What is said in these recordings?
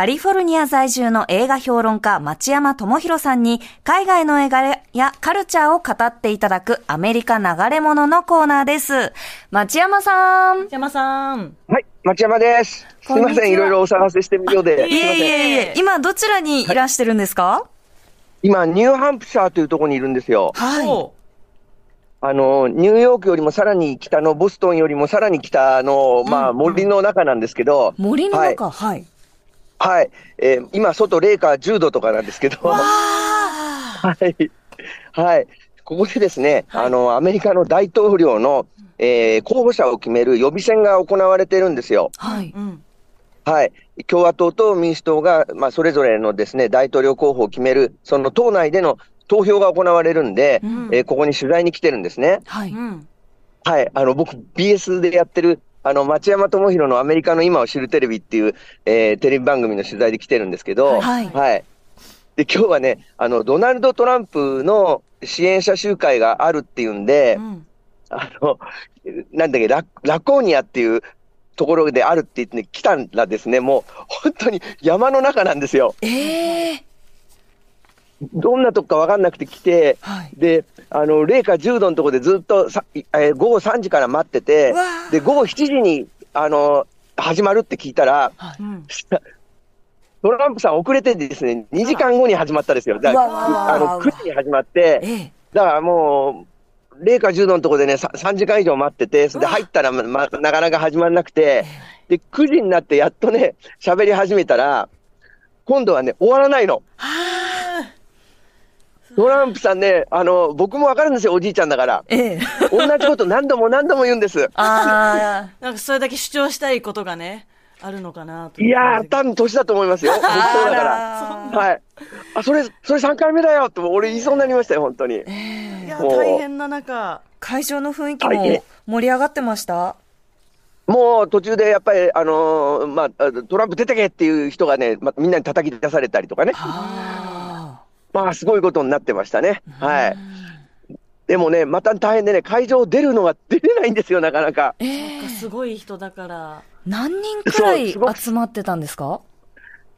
カリフォルニア在住の映画評論家町山智博さんに海外の映画やカルチャーを語っていただくアメリカ流れ物のコーナーです。町山さん。山さん。はい、町山です。すこんにちはいません、いろいろお騒がせしてるようで。すいえいいません。えいえ、今どちらにいらしてるんですか？今、ニューハンプシャーというところにいるんですよ。はい。そあの、ニューヨークよりもさらに北の、ボストンよりもさらに北の、まあ、森の中なんですけど、森の中、はい。はい、えー今、外、零下10度とかなんですけど、あ はい。はい。ここでですね、あの、アメリカの大統領の、えー候補者を決める予備選が行われてるんですよ。あ、はい。うん。はい。共和党と民主党が、まあ、それぞれのですね、大統領候補を決める、その党内での投票が行われるんで、うんえーここに取材に来てるんですね。はい。うん。はい。あの、僕、BS でやってる、あの、町山智博のアメリカの今を知るテレビっていう、えーテレビ番組の取材で来てるんですけど、はい。はい。で、今日はね、あの、ドナルド・トランプの支援者集会があるっていうんで、うん。あの、なんだっけ、ララコーニアっていうところであるって言って、ね、来たらですね、もう本当に山の中なんですよ。ええどんなとこかわかんなくて来て、はい。で、あの、零下10度のところでずっとさ、えー午後3時から待っててで、午後7時に、あの、始まるって聞いたら、うん。トランプさん遅れてですね、2時間後に始まったですよ。だあの、9時に始まって、ええだからもう、零下10度のところでね、さ3時間以上待ってて、それで入ったら、ま、まなかなか始まらなくて、で、9時になってやっとね、喋り始めたら、今度はね、終わらないの。トランプさんね、あの、僕もわかるんですよ、おじいちゃんだから。ええ。同じこと何度も何度も言うんです。ああ。なんかそれだけ主張したいことがね、あるのかなと。いやー、多分年だと思いますよ。本当だから。はい。あ、それ、それ3回目だよって、俺言いそうになりましたよ、本当に。いや、もう大変な中。会場の雰囲気も盛り上がってました？もう途中でやっぱり、あのーまあ、トランプ出てけっていう人がね、ま、みんなに叩き出されたりとかね。あまあ、すごいことになってましたね。はい。でもね、また大変でね、会場出るのが出れないんですよ、なかなか。ええすごい人だから。何人くらい集まってたんですか？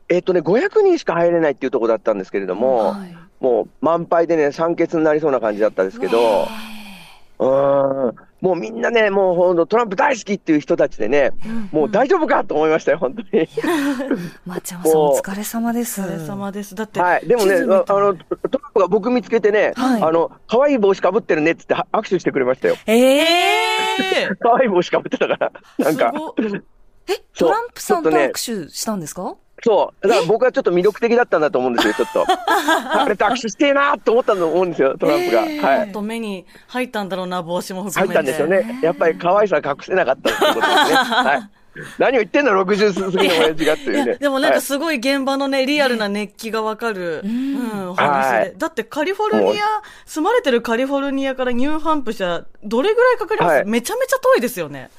えっとね、500人しか入れないっていうところだったんですけれども、はいもう満杯でね、酸欠になりそうな感じだったんですけど、うーん、もうみんなね、もうほんとトランプ大好きっていう人たちでね、もう大丈夫かと思いましたよ、本当に。町山さんお疲れ様です。お疲れ様です。だって、はい。でもね、ああの、トランプが僕見つけてね、はいあの、可愛い帽子かぶってるねって言っては握手してくれましたよ。えええー 可愛い帽子かぶってたから。なんかす。ごえ、トランプさんと握手したんですか？そう。だから僕はちょっと魅力的だったんだと思うんですよ、ちょっと。あれと握手してえなと思ったと思うんですよ、トランプが。はい。ちょっと目に入ったんだろうな、帽子も含入めて。ったんですよね。やっぱり可愛さ隠せなかったってことですね。はい。何を言ってんの、60過ぎの親父がっていうね。でもなんはいかすごい現場のね、リアルな熱気がわかる、うん、お話ではい。だってカリフォルニア、住まれてるカリフォルニアからニューハンプシャー、どれぐらいかかります、はいめちゃめちゃ遠いですよね。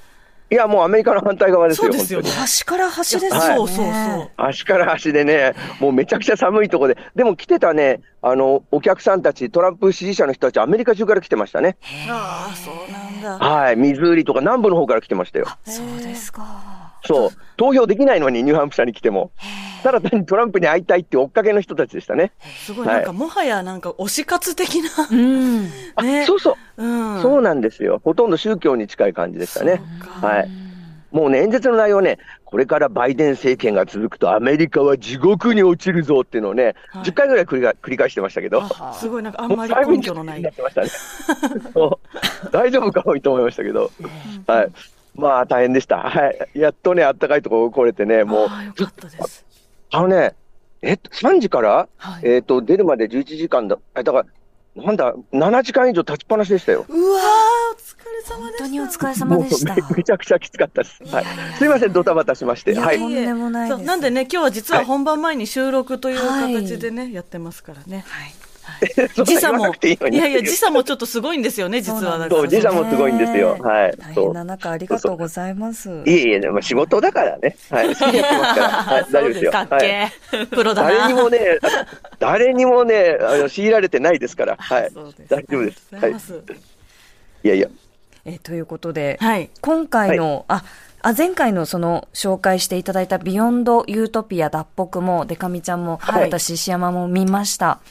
いや、もうアメリカの反対側ですよ、そうですよ端から端ですよね。そうそうそう。足から足でね、もうめちゃくちゃ寒いとこで、でも来てたね、あの、お客さんたち、トランプ支持者の人たち、アメリカ中から来てましたね。ああ、そうなんだ。はい、ミズーリとか南部の方から来てましたよ。そうですか。そう、投票できないのに、ニューハンプシャーに来ても。ただ単にトランプに会いたいって追っかけの人たちでしたね。すごい、はいなんかもはやなんか推し活的な、うん。あ、ねそうそう、うん。そうなんですよ。ほとんど宗教に近い感じでしたね。はい。もうね、演説の内容ね、これからバイデン政権が続くとアメリカは地獄に落ちるぞっていうのをね、はい10回ぐらい繰りが繰り返してましたけど。あすごいなんかあんまり根拠のないな。ってましたね。大丈夫かもと思いましたけど。はい。まあ大変でした。はい。やっとね、あったかいところ来れてね、もうあ、あよかったです。あのね、えっと、3時から、はいえっと、出るまで11時間だ。えだから、なんだ、7時間以上立ちっぱなしでしたよ。うわー、お疲れ様でした。本当にお疲れ様でした。もうめ めちゃくちゃきつかったです。はい。すいません、ドタバタしまして。はいと。んでもないですそうなんでね、今日は実ははい本番前に収録という形でね、やってますからね。はい。時差も、言わなくていいのにいやいや、時差もちょっとすごいんですよね、実は。そう、時差もすごいんですよ。ねはい。大そう変な中、ありがとうございます。いえいえ、でも仕事だからね。はい。好きでやってますから。はい。大丈夫ですよ。かっはい。プロだな。誰にもね、誰にもね、あの強いられてないですから。はい。大丈夫です。はいいやいや。えーということで、はい。今回の、あ、あ、前回のその紹介していただいたビヨンドユートピア脱北も、デカミちゃんも、はい。私石山も見ました。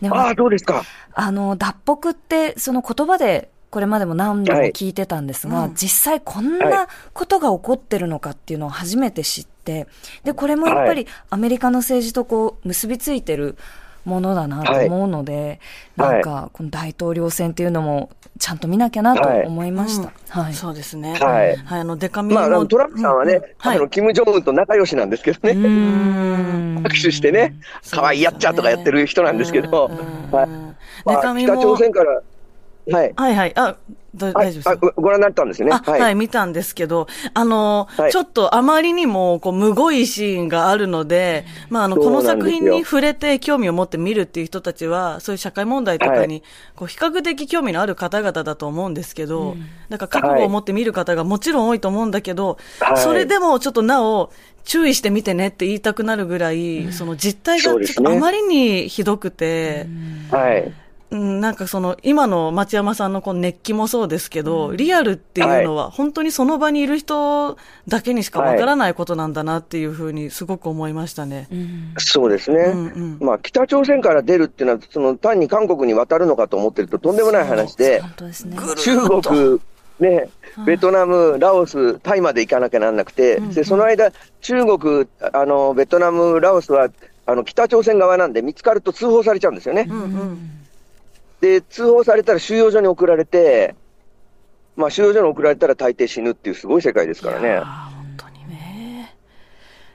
でもああ、どうですか？あの、脱北って、その言葉で、これまでも何度も聞いてたんですが、はいうん。実際こんなことが起こってるのかっていうのを初めて知って、で、これもやっぱりアメリカの政治とこう結びついてるものだなと思うので、はい。なんか、この大統領選っていうのもちゃんと見なきゃなと思いました。はい。そうですね。はい。はい、あの、デカミまあ、あものトランプさんはね、あの、キム・ジョンウンと仲良しなんですけどね。うーん。握手してね、可愛いやっちゃとかやってる人なんですけど、うんはい。まあデカミも北朝鮮から、はい。はいはい。あ、大丈夫ですかごご覧になったんですよね。あ、はい、見たんですけど、あの、はいちょっとあまりにも、こう、むごいシーンがあるので、まあ、あの、この作品に触れて興味を持って見るっていう人たちは、そういう社会問題とかに、こう、比較的興味のある方々だと思うんですけど、だから覚悟を持って見る方がもちろん多いと思うんだけど、はいそれでもちょっとなお、注意してみてねって言いたくなるぐらい、その実態がちょっとあまりにひどくて、はい。うん、なんかその、今の町山さんのこの熱気もそうですけど、リアルっていうのは、本当にその場にいる人だけにしかわからないことなんだなっていうふうにすごく思いましたね。そうですね。うんうんまあ、北朝鮮から出るっていうのは、その単に韓国に渡るのかと思ってるととんでもない話で、本当ですね。中国、ね、ベトナム、ラオス、タイまで行かなきゃなんなくて、でその間、中国、あのベトナム、ラオスはあの北朝鮮側なんで、見つかると通報されちゃうんですよね。うんうん。で、通報されたら収容所に送られて、まあ、収容所に送られたら大抵死ぬっていうすごい世界ですからね。ああ、本当にね。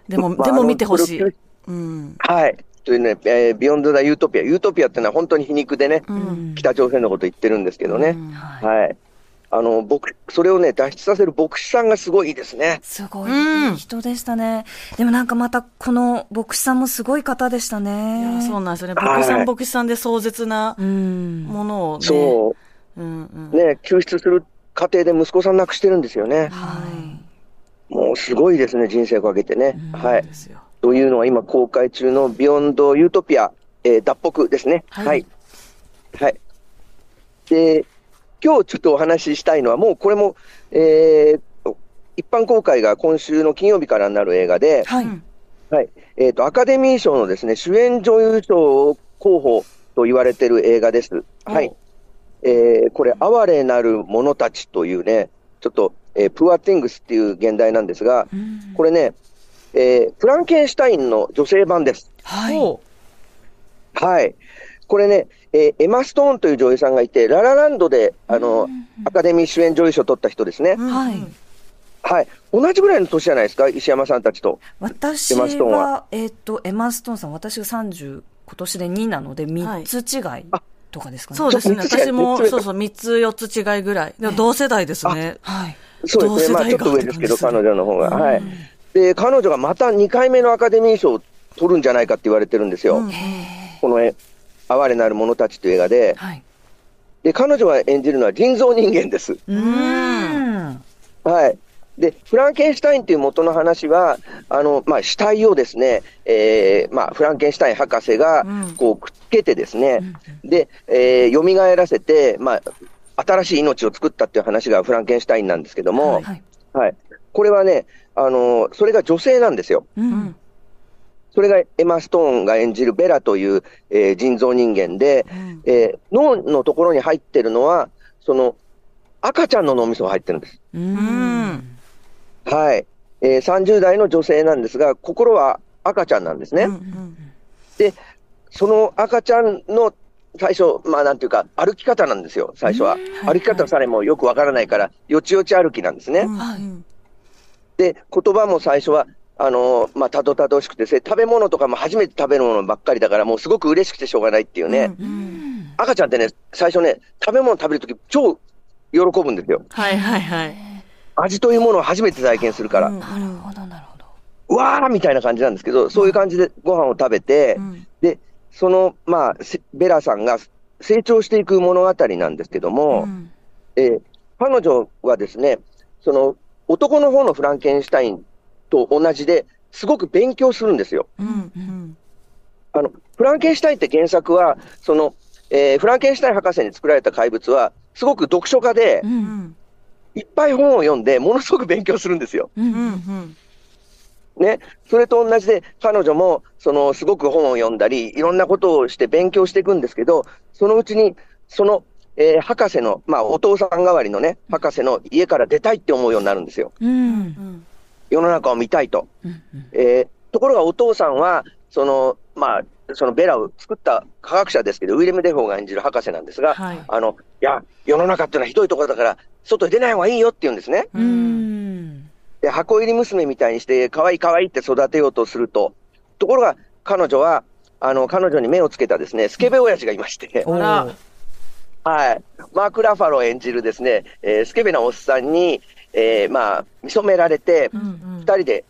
でも、まあでも見てほしい。うん。はい。というね、えービヨンド・ザ・ユートピア。ユートピアってのは本当に皮肉でね、うん。北朝鮮のこと言ってるんですけどね。うんはいはい。あの、僕、それをね、脱出させる牧師さんがすごいですね。すごいうん人でしたね。でもなんかまたこの牧師さんもすごい方でしたいね。や、そうなんですよね。はい牧師さん、牧師さんで壮絶なうん。ものをね。そう。うんうん。ね、救出する過程で息子さん亡くしてるんですよね。はい。もうすごいですね、人生をかけてね。はい。ですよ。というのは今公開中のビヨンド・ユートピア、えー脱北ですね。はいはい。はい。で、今日ちょっとお話ししたいのは、もうこれも、えー一般公開が今週の金曜日からになる映画で、はい。うんはい。えっ、と、アカデミー賞のですね、主演女優賞候補と言われてる映画です。はい。えーこれ、哀れなる者たちというね、ちょっと、えー、プアティングスっていう現代なんですが、うんこれね、えーフランケンシュタインの女性版です。はい。ほはい。これね、えーエマ・ストーンという女優さんがいて、ララランドで、あの、アカデミー主演女優賞を取った人ですね。うんはいうんはい。同じぐらいの年じゃないですか、石山さんたちと。私エマ・ストーンはは、えっ、と、エマ・ストーンさん、私が30、今年で2なので、3つ違いとかですかね。そうですね。私も、そうそう、三つ四つ違いぐらい。でも同世代ですね。はい。そうですね。まあ、ちょっと上ですけど、彼女の方が。はい。で、彼女がまた2回目のアカデミー賞を取るんじゃないかって言われてるんですよ。うんこのえ哀れなる者たちという映画で。はい。で、彼女が演じるのは人造人間です。うん。うん。はい。で、フランケンシュタインっていう元の話は、あの、まあ、死体をですね、えーまあ、フランケンシュタイン博士がうん、こう、くっつけてですね、で、えー、蘇らせて、まあ、新しい命を作ったっていう話がフランケンシュタインなんですけども、はい。はい。これはね、あの、それが女性なんですよ。ううんん。それがエマ・ストーンが演じるベラという、えー人造人間で、うんえー脳のところに入ってるのは、その、赤ちゃんの脳みそが入ってるんです。はい。えー30代の女性なんですが、心は赤ちゃんなんですね。うんうんで、その赤ちゃんの最初、まあなんていうか、歩き方なんですよ、最初は。歩き方さえもよくわからないから、よちよち歩きなんですね。で、言葉も最初は、あのーまあ、たどたどしくて、せ食べ物とかも初めて食べるものばっかりだから、もうすごく嬉しくてしょうがないっていうね。うんうん赤ちゃんってね、最初ね、食べ物食べるとき、超喜ぶんですよ。はいはいはい。味というものを初めて体験するから。うんなるほど、なるほど。うわーみたいな感じなんですけど、そういう感じでご飯を食べて、うんで、その、まあ、せベラさんが成長していく物語なんですけども、うんえー彼女はですね、その、男の方のフランケンシュタインと同じで、すごく勉強するんですよ。うんうんあの、フランケンシュタインって原作は、その、えーフランケンシュタイン博士に作られた怪物は、すごく読書家で、う。うんんいっぱい本を読んで、ものすごく勉強するんですよ。うんうんうん。ね。それと同じで、彼女も、その、すごく本を読んだり、いろんなことをして勉強していくんですけど、そのうちに、その、えー博士の、まあ、お父さん代わりのね、博士の家から出たいって思うようになるんですよ。うん。うん。世の中を見たいと。うんえーところがお父さんは、その、まあ、そのベラを作った科学者ですけど、ウィレム・デフォーが演じる博士なんですが、はい。あの、いや、世の中っていうのはひどいところだから、外に出ない方がいいよって言うんですね。う。ん。で、箱入り娘みたいにして、可愛い可愛いって育てようとすると、ところが、彼女は、あの、彼女に目をつけたですね、スケベ親父がいまして。はい。マーク・ラファロー演じるですね、えースケベなおっさんに、えーまあ、見初められて、うんうん二。人で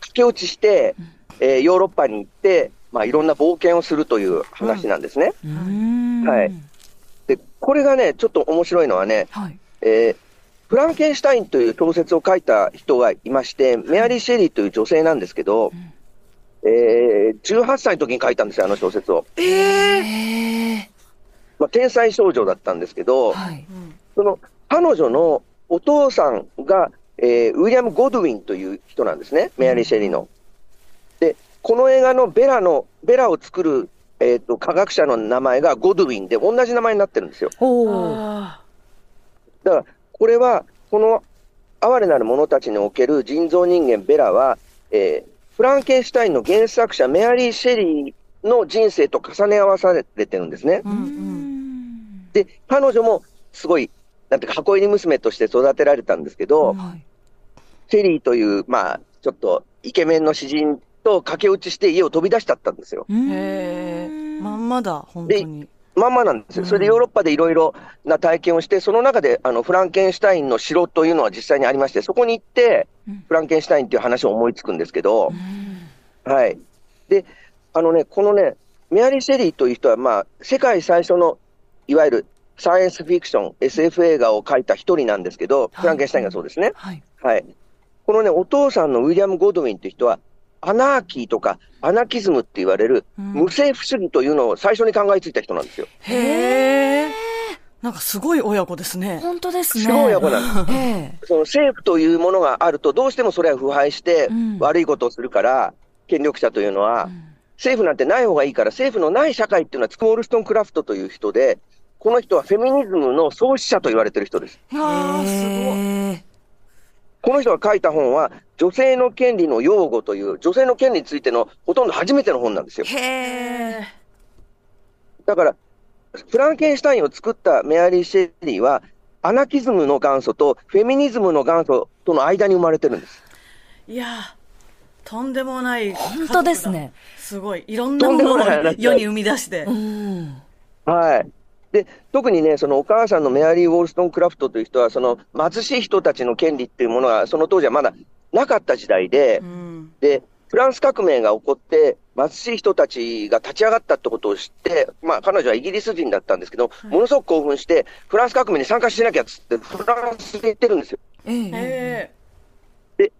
駆け落ちして、えーヨーロッパに行って、まあ、いろんな冒険をするという話なんですね。うん。はい。で、これがね、ちょっと面白いのはね、はい。えーフランケンシュタインという小説を書いた人がいまして、メアリー・シェリーという女性なんですけど、えー18歳の時に書いたんですよ、あの小説を。ええ。まあ、天才少女だったんですけど、はい。その彼女のお父さんが、えーウィリアム・ゴドウィンという人なんですね、メアリー・シェリーの。で、この映画のベラの、ベラを作る、えー、と科学者の名前がゴドウィンで、同じ名前になってるんですよ。だから、これは、この哀れなる者たちにおける人造人間ベラは、えーフランケンシュタインの原作者、メアリー・シェリーの人生と重ね合わされてるんですねー。う。んうん。で、彼女もすごい、なんていうか、箱入り娘として育てられたんですけど、はい。シェリーという、まあ、ちょっとイケメンの詩人と駆け落ちして家を飛び出しちゃったんですよ。へえ。まんまだ、本当に。まんまなんですよ。それでヨーロッパでいろいろな体験をして、その中であのフランケンシュタインの城というのは実際にありまして、そこに行ってうん、フランケンシュタインっていう話を思いつくんですけどう、んはい。で、あのね、このね、メアリー・シェリーという人は、まあ、世界最初の、いわゆるサイエンスフィクション、SF 映画を書いた一人なんですけど、フランケンシュタインがそうですね。はい。はい。このね、お父さんのウィリアム・ゴドウィンって人は、アナーキーとかアナキズムって言われるうん無政府主義というのを最初に考えついた人なんですよ。へえ。なんかすごい親子ですね。本当ですね。すごい親子なんです。ええ。その政府というものがあると、どうしてもそれは腐敗してうん悪いことをするから、権力者というのは、うん政府なんてない方がいいから、政府のない社会っていうのは、スモールストン・クラフトという人で、この人はフェミニズムの創始者と言われてる人です。ああ、すごい。この人が書いた本は、女性の権利の擁護という、女性の権利についてのほとんど初めての本なんですよ。へえ。だから、フランケンシュタインを作ったメアリー・シェリーは、アナキズムの元祖とフェミニズムの元祖との間に生まれてるんです。いやーとんでもない。本当ですね。すごい。いろんなものを世に生み出してう。ん。はい。で、特にね、そのお母さんのメアリー・ウォルストン・クラフトという人は、その貧しい人たちの権利っていうものが、その当時はまだなかった時代でう、ん。で、フランス革命が起こって、貧しい人たちが立ち上がったってことを知って、まあ、彼女はイギリス人だったんですけど、ものすごく興奮して、フランス革命に参加しなきゃっつって、フランスに行ってるんですよ。ええ。へ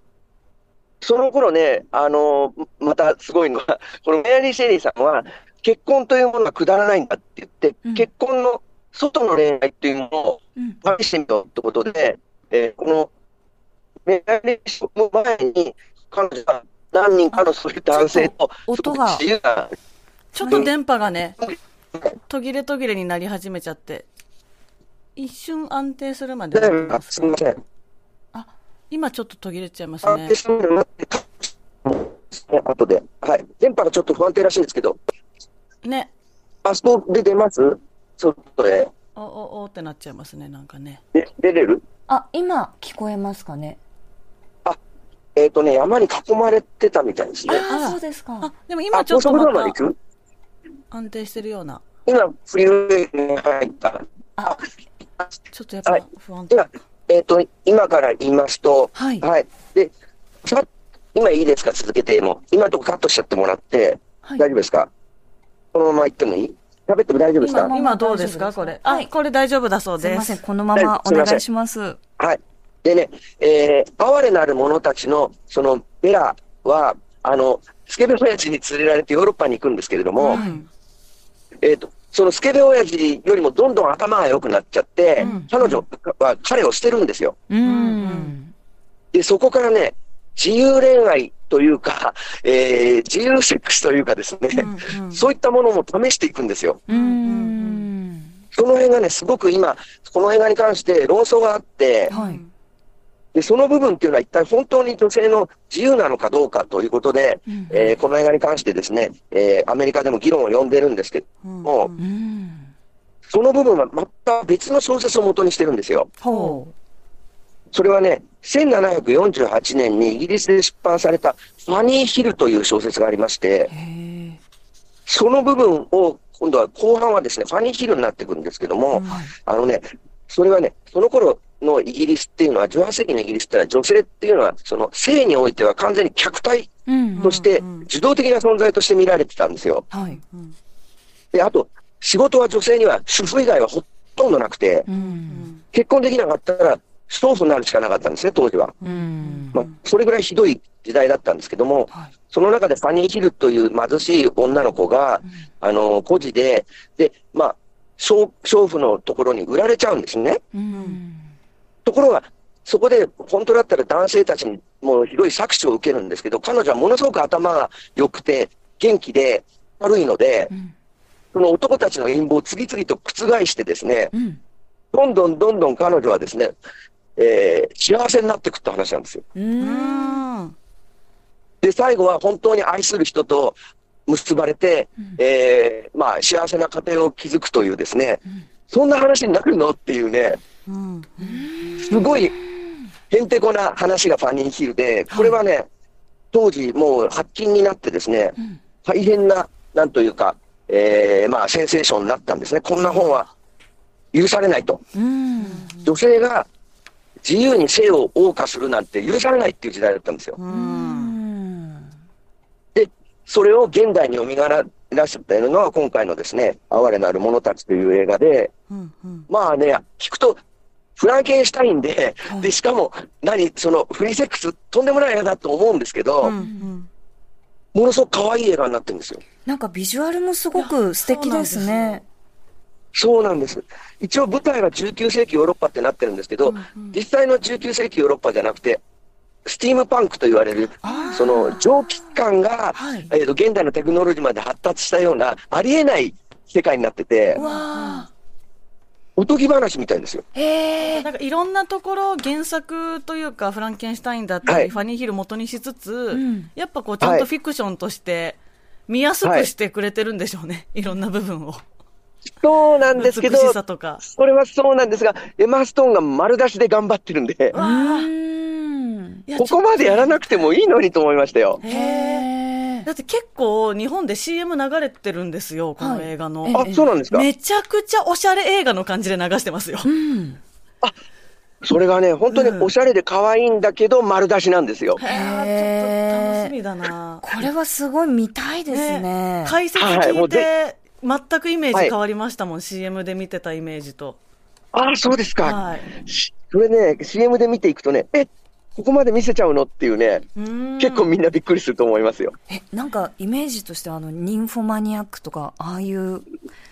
その頃ね、あのまたすごいのは、このメアリー・シェリーさんは、結婚というものはくだらないんだって言って、うん。結婚の外の恋愛っていうものをうん。試してみようってことで、えーこのメアリー・シェリーの前に、彼女が何人かのそういう男性と、音が。ちょっと電波がね、途切れ途切れになり始めちゃって、一瞬安定するまで。すすみません。あ、今ちょっと途切れちゃいますね。後で。はい。電波がちょっと不安定らしいですけど、ね。あそこで出ます？外へ。お、お、おってなっちゃいますね、なんかね。で出れる？あ、今聞こえますかね？えっ、とね、山に囲まれてたみたいですね。ああ、あそうですかあ。、でも今あ、ちょっとままたで行く？安定してるような。今、フリーウェイに入った。あちょっとやっぱはい不安定で。は、えっ、と、今から言いますと、はい。はい。で、さ今いいですか？続けても。今のとこカットしちゃってもらって、はい大丈夫ですか？このまま行ってもいい？喋っても大丈夫ですか？今、今どうですか？これ。あ、はいこれ大丈夫だそうですいません。す。このままお願いします。はい。でね、えー、哀れなる者たちの、その、ベラは、あの、スケベ親父に連れられてヨーロッパに行くんですけれども、うん。えっ、と、そのスケベ親父よりもどんどん頭が良くなっちゃって、うん彼女は彼を捨てるんですよ。うん。で、そこからね、自由恋愛というか、えー自由セックスというかですね、うんうんそういったものも試していくんですよ。うん。その辺がね、すごく今、この映画に関して論争があって、はい。で、その部分っていうのは一体本当に女性の自由なのかどうかということで、うんえーこの映画に関してですね、えーアメリカでも議論を呼んでるんですけどうんも、うんうん。その部分はまた別の小説を元にしてるんですよ。ほそれはね、1748年にイギリスで出版されたファニー・ヒルという小説がありまして。その部分を今度は後半はですね、ファニー・ヒルになってくるんですけども、はい。あのね、それはね、その頃のイギリスっていうのは、18世紀のイギリスっていうのは、女性っていうのは、その性においては完全に客体うん。として受動的な存在として見られてたんですよ。はい。うんで、あと、仕事は女性には主婦以外はほとんどなくて、う。うんん結婚できなかったら、娼婦になるしかなかったんですね、当時は。うん。まあ、それぐらいひどい時代だったんですけども、はい。その中でファニー・ヒルという貧しい女の子が、あの、孤児で、で、まあ、娼娼婦のところに売られちゃうんですね。うん。ところが、そこで本当だったら男性たちにもうひどい搾取を受けるんですけど、彼女はものすごく頭が良くて、元気で、悪いのでう、ん。その男たちの陰謀を次々と覆してですね、うん。どんどんどんどん彼女はですね、えー幸せになっていくって話なんですよ。で、最後は本当に愛する人と結ばれて、うんえーまあ幸せな家庭を築くというですね、んそんな話になるのっていうね、うんすごいへんてこな話がファニーヒルで、これはね、当時もう発禁になってですね、うん大変な、なんというか、えーまあセンセーションになったんですね。こんな本は許されないと。うん。女性が自由に性を謳歌するなんて許されないっていう時代だったんですよ。で、それを現代に蘇らせているのは今回のですね、哀れなる者たちという映画で、うんうんまあね、聞くと、フランケンシュタインで、はいで、しかも、何、その、フリーセックス、とんでもない映画だと思うんですけど、うんうんものすごく可愛い映画になってるんですよ。なんかビジュアルもすごく素敵ですね。そうなんです。一応舞台は19世紀ヨーロッパってなってるんですけど、うんうん。実際の19世紀ヨーロッパじゃなくて、スティームパンクと言われるその蒸気機関が、はい。えーと現代のテクノロジーまで発達したような、ありえない世界になってておとぎ話みたいですよ。ーへえ。なんかいろんなところ原作というかフランケンシュタインだったり、はい。ファニーヒル元にしつつ、ん。やっぱこうちゃんとフィクションとして見やすくしてくれてるんでしょうね、い、ろんな部分を。そうなんですけど美、しさとか。それはそうなんですが、エマ・ストーンが丸出しで頑張ってるんで、ここまでやらなくてもいいのにと思いましたよ。だ。って結構日本で CM 流れてるんですよ、この映画の。はいあ、そうなんですか？めちゃくちゃおしゃれ映画の感じで流してますよ。うん。それがね、本当におしゃれで可愛いんだけど、丸出しなんですよ。へえ、ちょっと楽しみだな。これはすごい見たいですね。解説はいも聞いうて、ぜ全くイメージ変わりましたもん、CM で見てたイメージと。ああ、そうですか。はい。しそれね、CM で見ていくとね、え、ここまで見せちゃうの？っていうね、結構みんなびっくりすると思いますよ。え、なんかイメージとしてはあの、ニンフォマニアックとか、ああいう、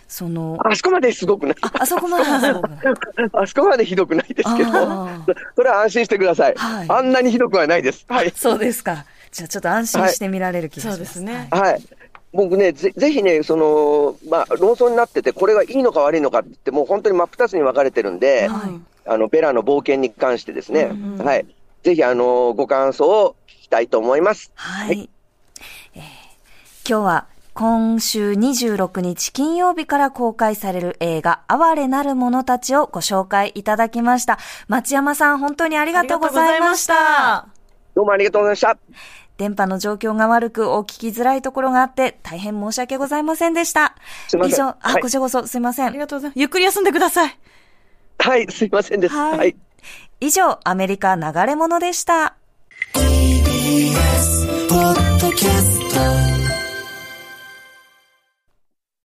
その、あそこまですごくない。あ、あそこまであそこまで。あそこまでひどくないですけど、それは安心してください。はいあんなにひどくはないです。はい。そうですか。じゃあちょっと安心して見られる気がします。そうですねはいはい。僕ね、ぜぜひね、その、まあ、論争になってて、これがいいのか悪いのかって言って、もう本当に真っ二つに分かれてるんで、はいあの、ベラの冒険に関してですね、うんうんはい。ぜひ、あの、ご感想を聞きたいと思います。はい。はいえー今日は今週26日金曜日から公開される映画、哀れなる者たちをご紹介いただきました。町山さん、本当にありがとうございました。どうもありがとうございました。電波の状況が悪くお聞きづらいところがあって大変申し訳ございませんでした。すいません以上、あ、はいこちらこそすいませありん。がとうございます。ゆっくり休んでください。はい、すいませんです。はいはい。以上、アメリカ流れ物でした。